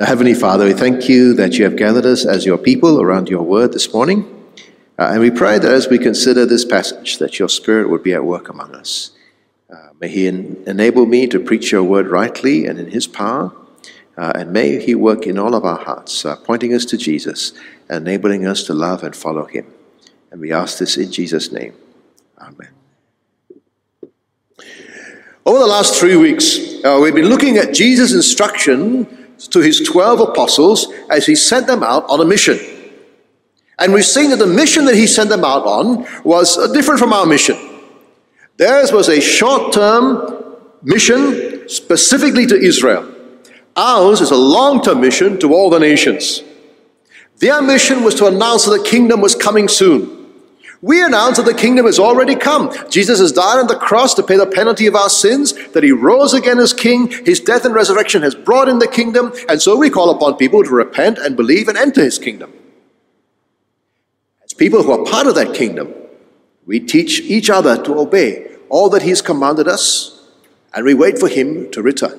Heavenly Father, we thank you that you have gathered us as your people around your word this morning. Uh, and we pray that as we consider this passage, that your Spirit would be at work among us. Uh, may He en- enable me to preach your word rightly and in His power. Uh, and may He work in all of our hearts, uh, pointing us to Jesus, enabling us to love and follow Him. And we ask this in Jesus' name. Amen. Over the last three weeks, uh, we've been looking at Jesus' instruction to his 12 apostles as he sent them out on a mission. And we've seen that the mission that he sent them out on was different from our mission. Theirs was a short term mission specifically to Israel. Ours is a long term mission to all the nations. Their mission was to announce that the kingdom was coming soon. We announce that the kingdom has already come. Jesus has died on the cross to pay the penalty of our sins, that he rose again as king. His death and resurrection has brought in the kingdom, and so we call upon people to repent and believe and enter his kingdom. As people who are part of that kingdom, we teach each other to obey all that he's commanded us, and we wait for him to return.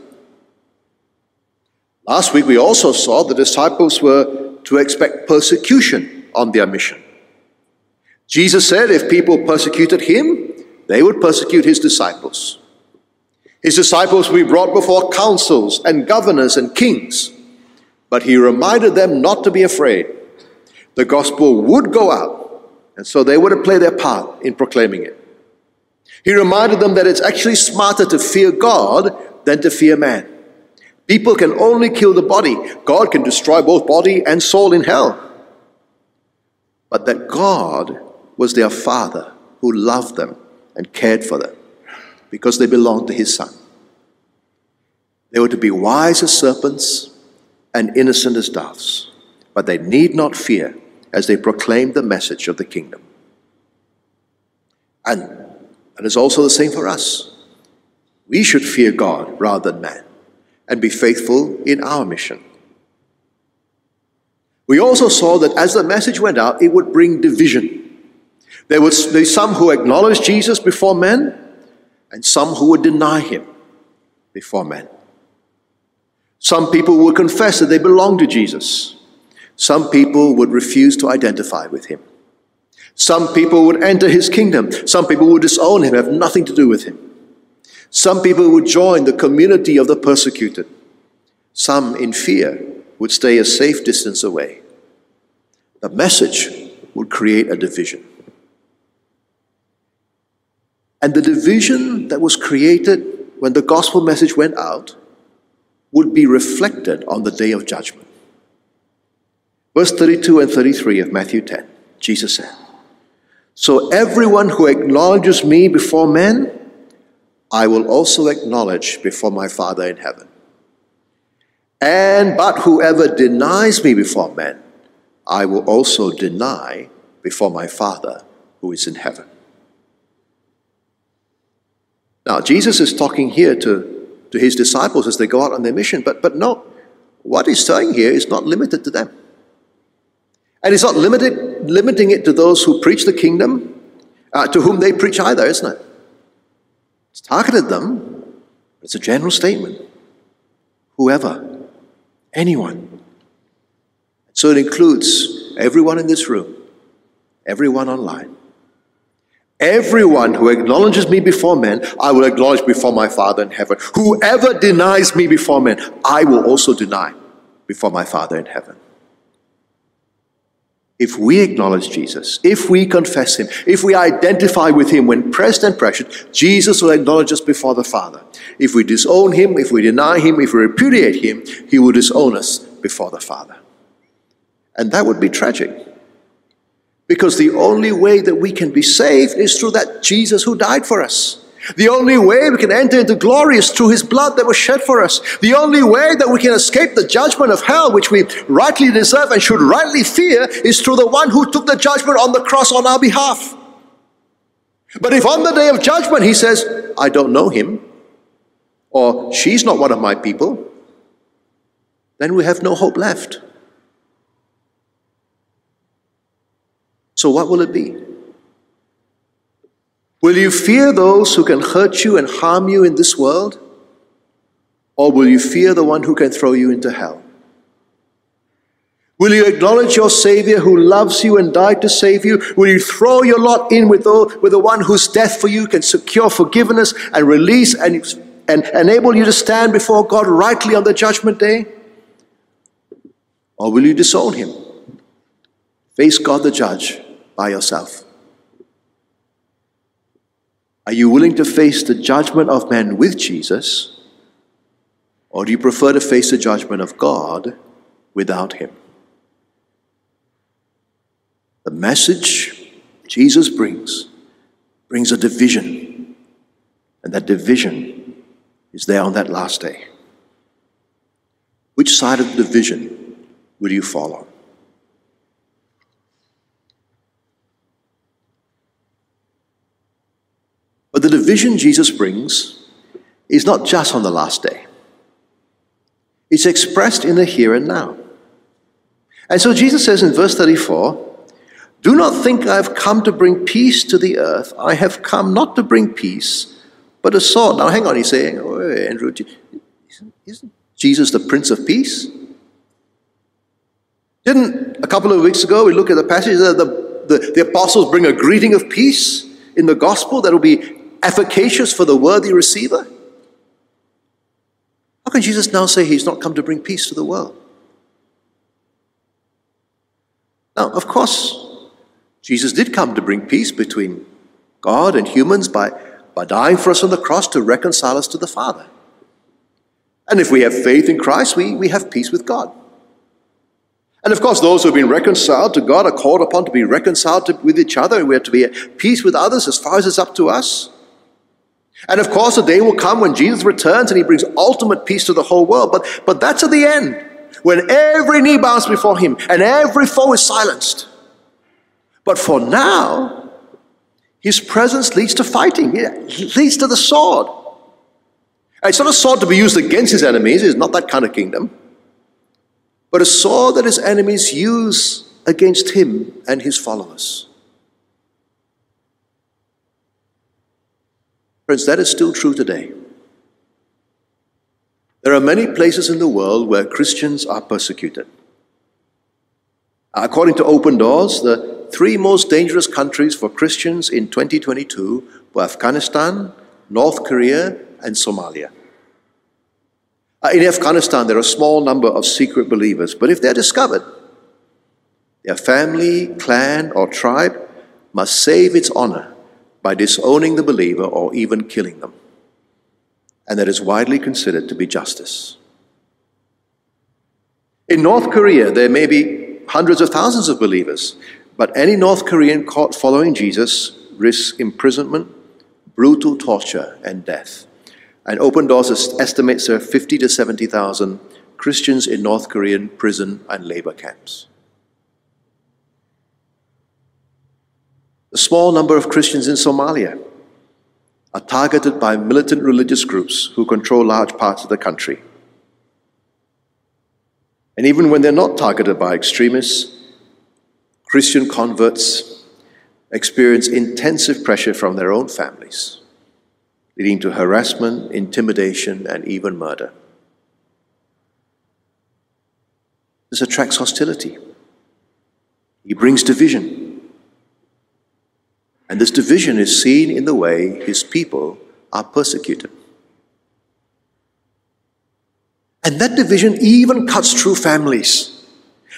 Last week we also saw the disciples were to expect persecution on their mission. Jesus said if people persecuted him, they would persecute his disciples. His disciples we brought before councils and governors and kings, but he reminded them not to be afraid. The gospel would go out, and so they to play their part in proclaiming it. He reminded them that it's actually smarter to fear God than to fear man. People can only kill the body, God can destroy both body and soul in hell. But that God was their Father who loved them and cared for them because they belonged to His Son. They were to be wise as serpents and innocent as doves, but they need not fear as they proclaimed the message of the kingdom. And that is also the same for us. We should fear God rather than man and be faithful in our mission. We also saw that as the message went out, it would bring division. There be some who acknowledged Jesus before men, and some who would deny him before men. Some people would confess that they belong to Jesus. Some people would refuse to identify with him. Some people would enter his kingdom. Some people would disown him, have nothing to do with him. Some people would join the community of the persecuted. Some, in fear, would stay a safe distance away. The message would create a division. And the division that was created when the gospel message went out would be reflected on the day of judgment. Verse 32 and 33 of Matthew 10, Jesus said, So everyone who acknowledges me before men, I will also acknowledge before my Father in heaven. And but whoever denies me before men, I will also deny before my Father who is in heaven. Now, Jesus is talking here to, to his disciples as they go out on their mission, but, but no, what he's saying here is not limited to them. And he's not limited, limiting it to those who preach the kingdom, uh, to whom they preach either, isn't it? It's targeted them, it's a general statement. Whoever, anyone. So it includes everyone in this room, everyone online. Everyone who acknowledges me before men, I will acknowledge before my Father in heaven. Whoever denies me before men, I will also deny before my Father in heaven. If we acknowledge Jesus, if we confess Him, if we identify with Him when pressed and pressured, Jesus will acknowledge us before the Father. If we disown Him, if we deny Him, if we repudiate Him, He will disown us before the Father. And that would be tragic. Because the only way that we can be saved is through that Jesus who died for us. The only way we can enter into glory is through his blood that was shed for us. The only way that we can escape the judgment of hell, which we rightly deserve and should rightly fear, is through the one who took the judgment on the cross on our behalf. But if on the day of judgment he says, I don't know him, or she's not one of my people, then we have no hope left. So, what will it be? Will you fear those who can hurt you and harm you in this world? Or will you fear the one who can throw you into hell? Will you acknowledge your Savior who loves you and died to save you? Will you throw your lot in with the, with the one whose death for you can secure forgiveness and release and, and enable you to stand before God rightly on the judgment day? Or will you disown him? Face God the judge by yourself. Are you willing to face the judgment of men with Jesus? Or do you prefer to face the judgment of God without him? The message Jesus brings brings a division, and that division is there on that last day. Which side of the division will you follow? But the division Jesus brings is not just on the last day. It's expressed in the here and now. And so Jesus says in verse 34 do not think I have come to bring peace to the earth. I have come not to bring peace, but a sword. Now, hang on, he's saying, oh, Andrew, isn't Jesus the Prince of Peace? Didn't a couple of weeks ago we look at the passage that the, the, the apostles bring a greeting of peace in the gospel that will be efficacious for the worthy receiver? How can Jesus now say he's not come to bring peace to the world? Now, of course, Jesus did come to bring peace between God and humans by, by dying for us on the cross to reconcile us to the Father. And if we have faith in Christ, we, we have peace with God. And of course, those who have been reconciled to God are called upon to be reconciled to, with each other, and we have to be at peace with others as far as it's up to us. And of course, a day will come when Jesus returns and he brings ultimate peace to the whole world. But, but that's at the end, when every knee bows before him and every foe is silenced. But for now, his presence leads to fighting, it leads to the sword. And it's not a sword to be used against his enemies, it's not that kind of kingdom, but a sword that his enemies use against him and his followers. Friends, that is still true today. There are many places in the world where Christians are persecuted. According to Open Doors, the three most dangerous countries for Christians in 2022 were Afghanistan, North Korea, and Somalia. Uh, in Afghanistan, there are a small number of secret believers, but if they're discovered, their family, clan, or tribe must save its honor by disowning the believer or even killing them. And that is widely considered to be justice. In North Korea, there may be hundreds of thousands of believers, but any North Korean caught following Jesus risks imprisonment, brutal torture, and death. And Open Doors estimates there are 50 to 70,000 Christians in North Korean prison and labor camps. A small number of Christians in Somalia are targeted by militant religious groups who control large parts of the country. And even when they're not targeted by extremists, Christian converts experience intensive pressure from their own families, leading to harassment, intimidation, and even murder. This attracts hostility. He brings division. And this division is seen in the way his people are persecuted. And that division even cuts through families.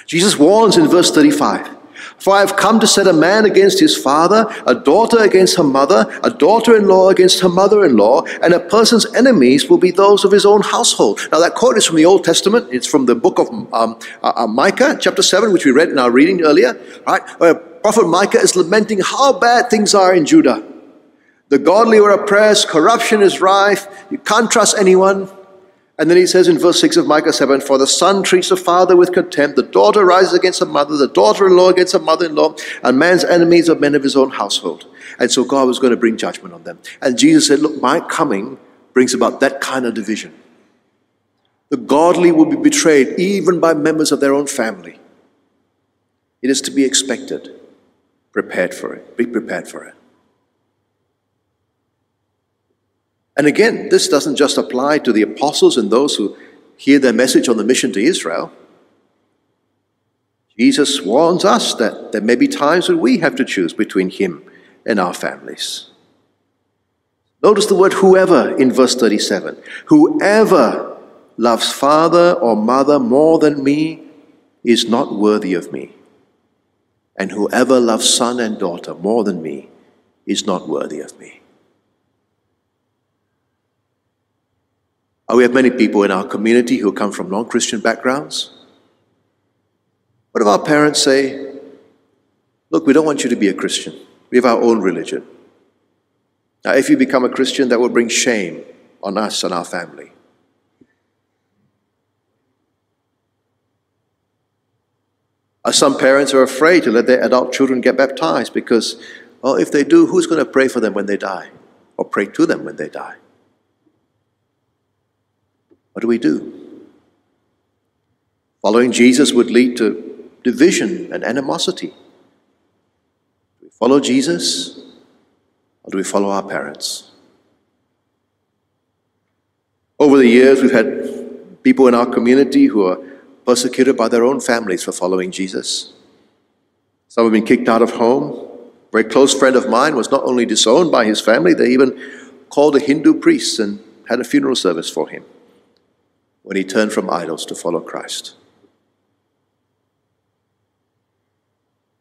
Jesus warns in verse 35 for I have come to set a man against his father, a daughter against her mother, a daughter in law against her mother in law, and a person's enemies will be those of his own household. Now, that quote is from the Old Testament. It's from the book of um, uh, uh, Micah, chapter 7, which we read in our reading earlier, right? Prophet Micah is lamenting how bad things are in Judah. The godly are oppressed, corruption is rife, you can't trust anyone. And then he says in verse 6 of Micah 7 For the son treats the father with contempt, the daughter rises against her mother, the daughter in law against her mother in law, and man's enemies are men of his own household. And so God was going to bring judgment on them. And Jesus said, Look, my coming brings about that kind of division. The godly will be betrayed even by members of their own family. It is to be expected. Prepared for it. Be prepared for it. And again, this doesn't just apply to the apostles and those who hear their message on the mission to Israel. Jesus warns us that there may be times when we have to choose between him and our families. Notice the word whoever in verse 37. Whoever loves father or mother more than me is not worthy of me. And whoever loves son and daughter more than me is not worthy of me. Uh, we have many people in our community who come from non Christian backgrounds. What if our parents say, Look, we don't want you to be a Christian, we have our own religion? Now, if you become a Christian, that will bring shame on us and our family. Some parents are afraid to let their adult children get baptized because, well, if they do, who's going to pray for them when they die? Or pray to them when they die? What do we do? Following Jesus would lead to division and animosity. Do we follow Jesus or do we follow our parents? Over the years, we've had people in our community who are persecuted by their own families for following Jesus. Some have been kicked out of home. A very close friend of mine was not only disowned by his family, they even called a Hindu priest and had a funeral service for him when he turned from idols to follow Christ.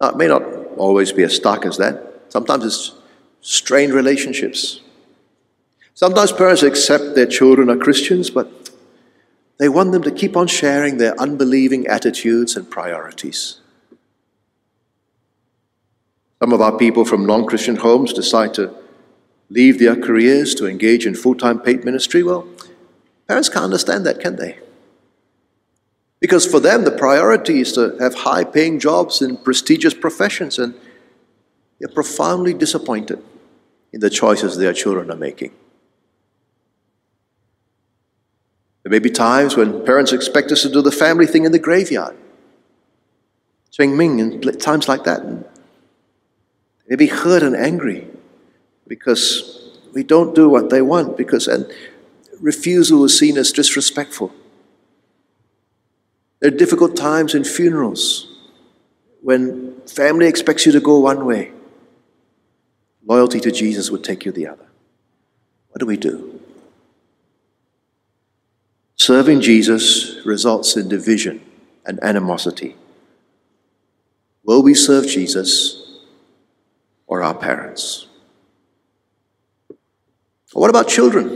Now, it may not always be as stark as that. Sometimes it's strained relationships. Sometimes parents accept their children are Christians, but they want them to keep on sharing their unbelieving attitudes and priorities. Some of our people from non Christian homes decide to leave their careers to engage in full time paid ministry. Well, Parents can't understand that, can they? Because for them, the priority is to have high paying jobs in prestigious professions, and they're profoundly disappointed in the choices their children are making. There may be times when parents expect us to do the family thing in the graveyard, Cheng Ming, and times like that. They may be hurt and angry because we don't do what they want, because, and refusal is seen as disrespectful. There are difficult times in funerals when family expects you to go one way. Loyalty to Jesus would take you the other. What do we do? Serving Jesus results in division and animosity. Will we serve Jesus or our parents? What about children?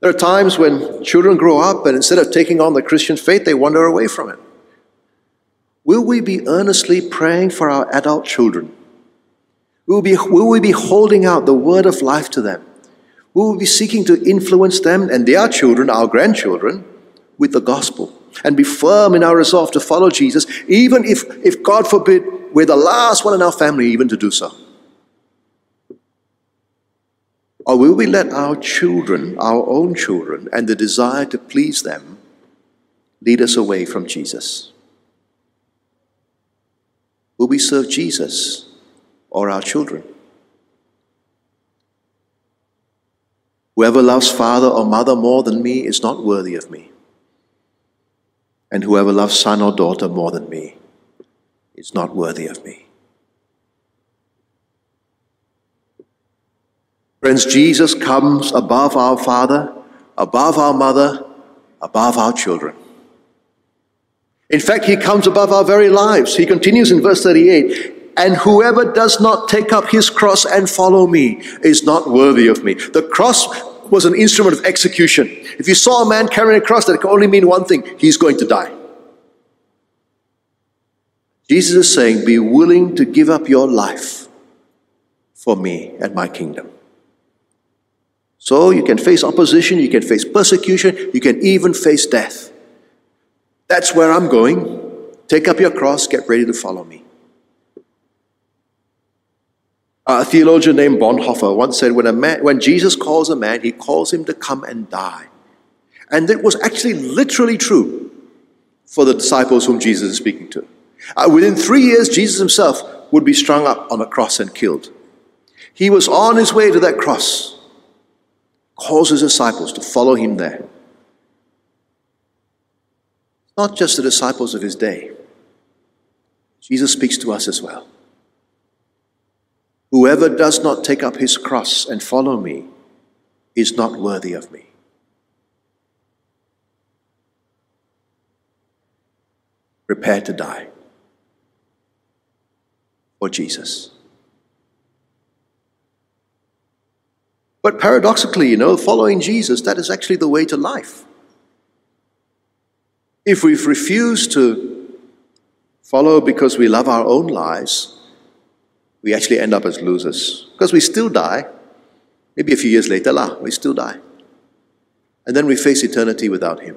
There are times when children grow up and instead of taking on the Christian faith, they wander away from it. Will we be earnestly praying for our adult children? Will we, be, will we be holding out the word of life to them? Will we be seeking to influence them and their children, our grandchildren, with the gospel? And be firm in our resolve to follow Jesus, even if, if God forbid, we're the last one in our family even to do so. Or will we let our children, our own children, and the desire to please them lead us away from Jesus? Will we serve Jesus or our children? Whoever loves father or mother more than me is not worthy of me. And whoever loves son or daughter more than me is not worthy of me. Friends, Jesus comes above our father, above our mother, above our children. In fact, he comes above our very lives. He continues in verse 38 And whoever does not take up his cross and follow me is not worthy of me. The cross was an instrument of execution. If you saw a man carrying a cross, that can only mean one thing he's going to die. Jesus is saying, Be willing to give up your life for me and my kingdom. So you can face opposition, you can face persecution, you can even face death. That's where I'm going. Take up your cross, get ready to follow me. A theologian named Bonhoeffer once said when, a man, when Jesus calls a man, he calls him to come and die. And it was actually literally true for the disciples whom Jesus is speaking to. Uh, within three years, Jesus himself would be strung up on a cross and killed. He was on his way to that cross calls his disciples to follow him there. Not just the disciples of his day, Jesus speaks to us as well. Whoever does not take up his cross and follow me is not worthy of me. Prepare to die for Jesus. But paradoxically, you know, following Jesus, that is actually the way to life. If we refuse to follow because we love our own lives, we actually end up as losers. Because we still die. Maybe a few years later, lah, we still die. And then we face eternity without Him.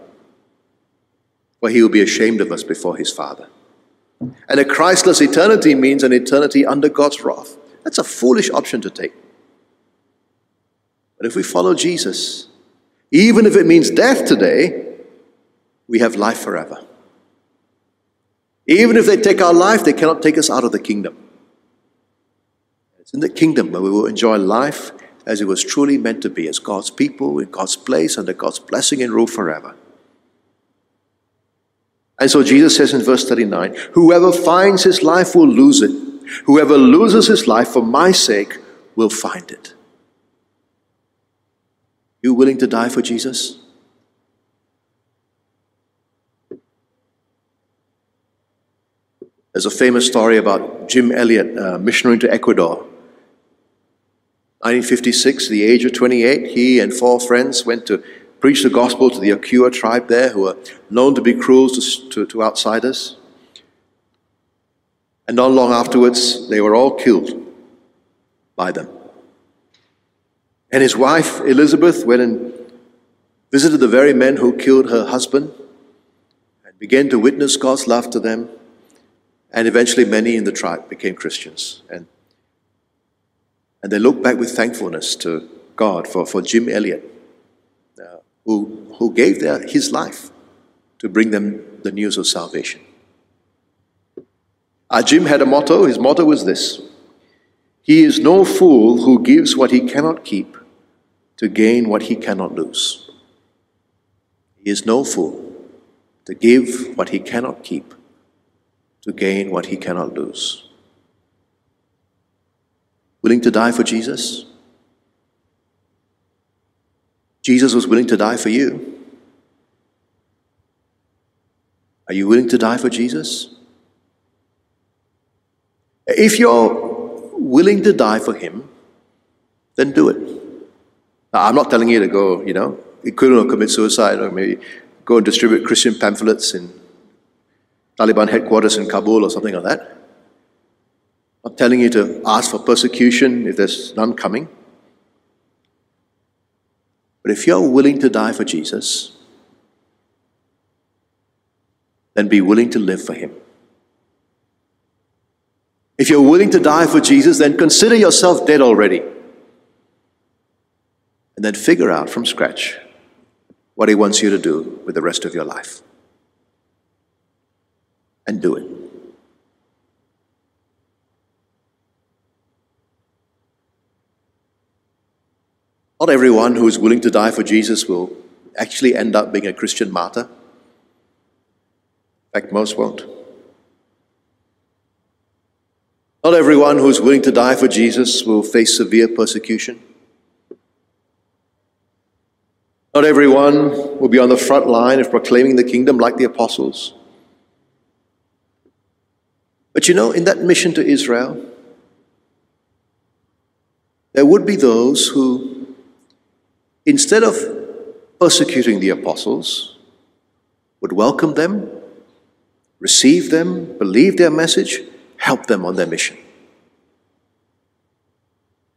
For He will be ashamed of us before His Father. And a Christless eternity means an eternity under God's wrath. That's a foolish option to take. But if we follow Jesus, even if it means death today, we have life forever. Even if they take our life, they cannot take us out of the kingdom. In the kingdom where we will enjoy life as it was truly meant to be, as God's people, in God's place, under God's blessing and rule forever. And so Jesus says in verse 39 Whoever finds his life will lose it. Whoever loses his life for my sake will find it. You willing to die for Jesus? There's a famous story about Jim Elliot, a missionary to Ecuador. 1956, the age of 28, he and four friends went to preach the gospel to the Auca tribe there, who were known to be cruel to, to, to outsiders. And not long afterwards, they were all killed by them. And his wife, Elizabeth, went and visited the very men who killed her husband and began to witness God's love to them. And eventually, many in the tribe became Christians. And, and they look back with thankfulness to God for, for Jim Elliot, uh, who, who gave their, his life to bring them the news of salvation. Uh, Jim had a motto. His motto was this He is no fool who gives what he cannot keep to gain what he cannot lose. He is no fool to give what he cannot keep to gain what he cannot lose. Willing to die for Jesus? Jesus was willing to die for you. Are you willing to die for Jesus? If you're willing to die for him, then do it. Now, I'm not telling you to go, you know, equivalent or commit suicide or maybe go and distribute Christian pamphlets in Taliban headquarters in Kabul or something like that. I'm telling you to ask for persecution if there's none coming. But if you're willing to die for Jesus, then be willing to live for Him. If you're willing to die for Jesus, then consider yourself dead already and then figure out from scratch what He wants you to do with the rest of your life. And do it. Not everyone who is willing to die for Jesus will actually end up being a Christian martyr. In fact, most won't. Not everyone who is willing to die for Jesus will face severe persecution. Not everyone will be on the front line of proclaiming the kingdom like the apostles. But you know, in that mission to Israel, there would be those who, instead of persecuting the apostles, would welcome them, receive them, believe their message, help them on their mission.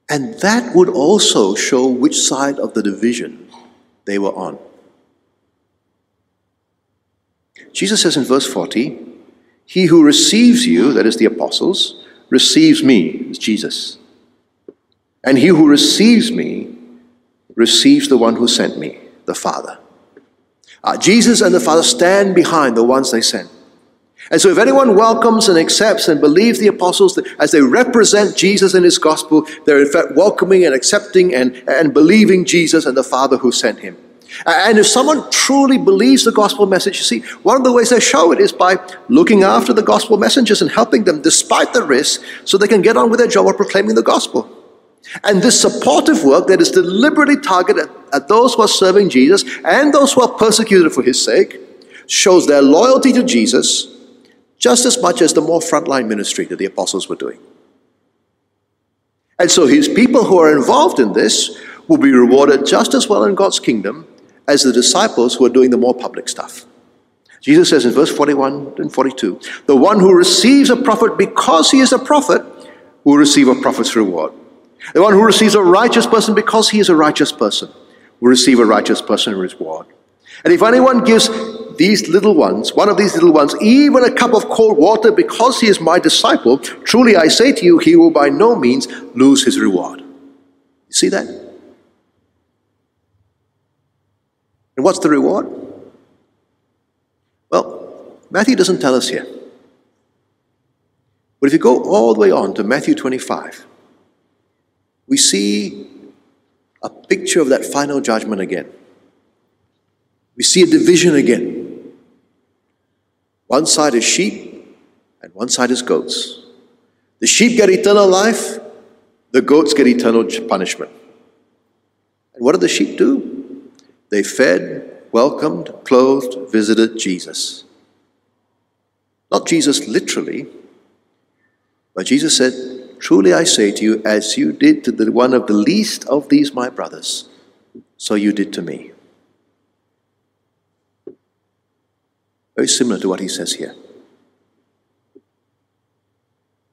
And that would also show which side of the division they were on. Jesus says in verse 40, He who receives you, that is the apostles, receives me, is Jesus. And he who receives me receives the one who sent me, the Father. Uh, Jesus and the Father stand behind the ones they sent. And so, if anyone welcomes and accepts and believes the apostles as they represent Jesus and his gospel, they're in fact welcoming and accepting and, and believing Jesus and the Father who sent him. And if someone truly believes the gospel message, you see, one of the ways they show it is by looking after the gospel messengers and helping them despite the risk so they can get on with their job of proclaiming the gospel. And this supportive work that is deliberately targeted at those who are serving Jesus and those who are persecuted for his sake shows their loyalty to Jesus just as much as the more frontline ministry that the apostles were doing. And so his people who are involved in this will be rewarded just as well in God's kingdom as the disciples who are doing the more public stuff. Jesus says in verse 41 and 42 The one who receives a prophet because he is a prophet will receive a prophet's reward. The one who receives a righteous person because he is a righteous person will receive a righteous person in reward. And if anyone gives these little ones, one of these little ones, even a cup of cold water because he is my disciple, truly I say to you, he will by no means lose his reward. You see that? And what's the reward? Well, Matthew doesn't tell us here. But if you go all the way on to Matthew 25, we see a picture of that final judgment again. We see a division again. One side is sheep, and one side is goats. The sheep get eternal life, the goats get eternal punishment. And what did the sheep do? They fed, welcomed, clothed, visited Jesus. Not Jesus literally, but Jesus said, Truly I say to you, as you did to the one of the least of these my brothers, so you did to me. Very similar to what he says here.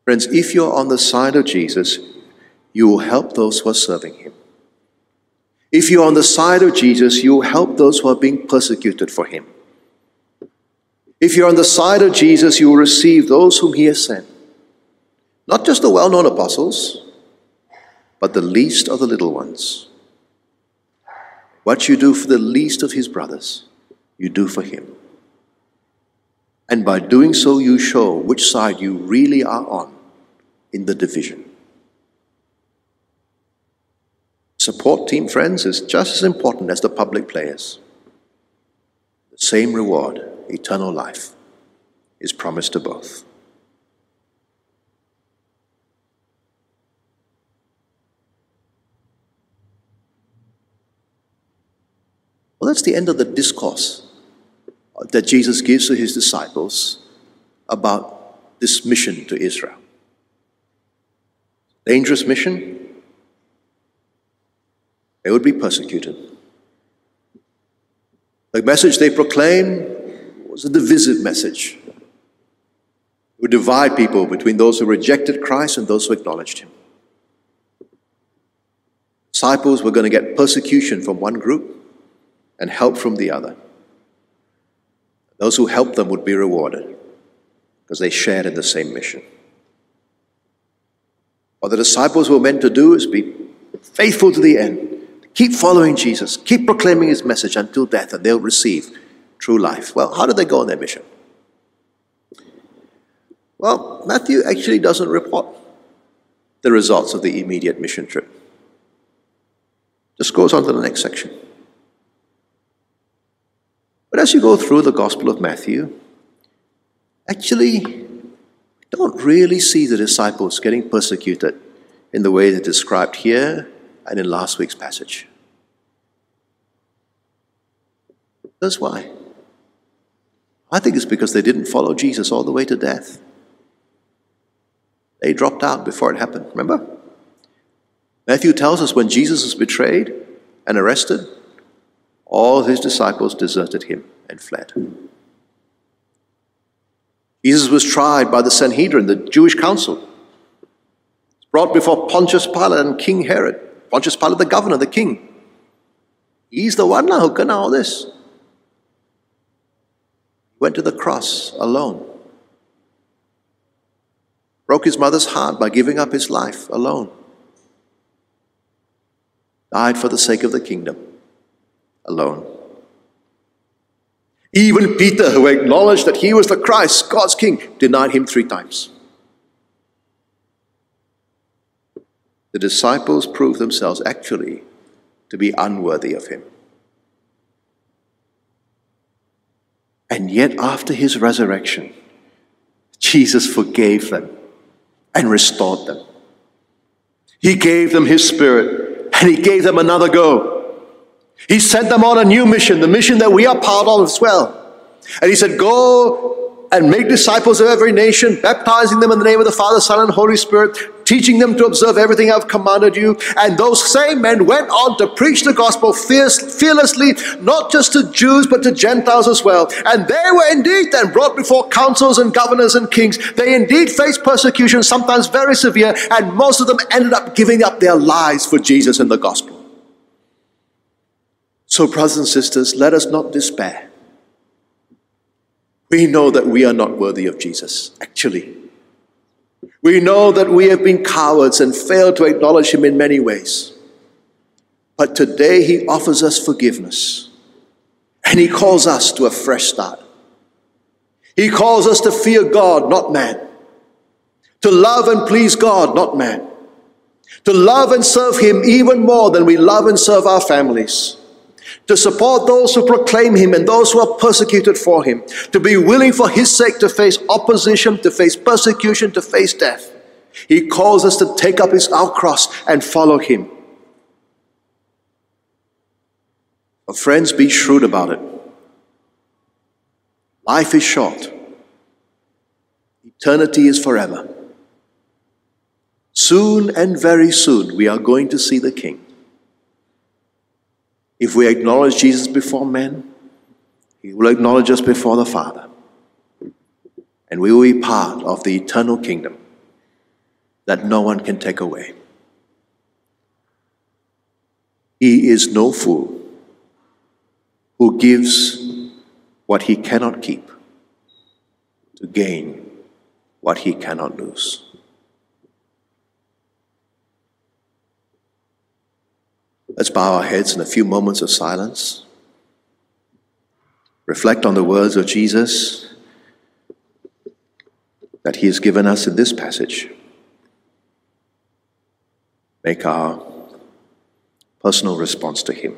Friends, if you're on the side of Jesus, you will help those who are serving him. If you're on the side of Jesus, you will help those who are being persecuted for him. If you're on the side of Jesus, you will receive those whom he has sent. Not just the well known apostles, but the least of the little ones. What you do for the least of his brothers, you do for him. And by doing so, you show which side you really are on in the division. Support team friends is just as important as the public players. The same reward, eternal life, is promised to both. Well, that's the end of the discourse that Jesus gives to his disciples about this mission to Israel. Dangerous mission. They would be persecuted. The message they proclaimed was a divisive message. It would divide people between those who rejected Christ and those who acknowledged him. Disciples were going to get persecution from one group and help from the other. Those who helped them would be rewarded because they shared in the same mission. What the disciples were meant to do is be faithful to the end. Keep following Jesus. Keep proclaiming his message until death, and they'll receive true life. Well, how did they go on their mission? Well, Matthew actually doesn't report the results of the immediate mission trip. Just goes on to the next section. But as you go through the Gospel of Matthew, actually, don't really see the disciples getting persecuted in the way that's described here and in last week's passage. That's why. I think it's because they didn't follow Jesus all the way to death. They dropped out before it happened, remember? Matthew tells us when Jesus was betrayed and arrested, all his disciples deserted him and fled. Jesus was tried by the Sanhedrin, the Jewish council. Brought before Pontius Pilate and King Herod. Pontius Pilate, the governor, the king. He's the one now who can all this. Went to the cross alone. Broke his mother's heart by giving up his life alone. Died for the sake of the kingdom alone. Even Peter, who acknowledged that he was the Christ, God's king, denied him three times. The disciples proved themselves actually to be unworthy of him. And yet, after his resurrection, Jesus forgave them and restored them. He gave them his spirit and he gave them another go. He sent them on a new mission, the mission that we are part of as well. And he said, Go and make disciples of every nation, baptizing them in the name of the Father, Son, and Holy Spirit, teaching them to observe everything I've commanded you. And those same men went on to preach the gospel fierce, fearlessly, not just to Jews, but to Gentiles as well. And they were indeed then brought before councils and governors and kings. They indeed faced persecution, sometimes very severe, and most of them ended up giving up their lives for Jesus and the gospel. So, brothers and sisters, let us not despair. We know that we are not worthy of Jesus, actually. We know that we have been cowards and failed to acknowledge Him in many ways. But today He offers us forgiveness and He calls us to a fresh start. He calls us to fear God, not man. To love and please God, not man. To love and serve Him even more than we love and serve our families to support those who proclaim him and those who are persecuted for him, to be willing for his sake to face opposition, to face persecution, to face death. He calls us to take up his, our cross and follow him. But friends, be shrewd about it. Life is short. Eternity is forever. Soon and very soon we are going to see the King. If we acknowledge Jesus before men, He will acknowledge us before the Father. And we will be part of the eternal kingdom that no one can take away. He is no fool who gives what he cannot keep to gain what he cannot lose. Let's bow our heads in a few moments of silence. Reflect on the words of Jesus that he has given us in this passage. Make our personal response to him.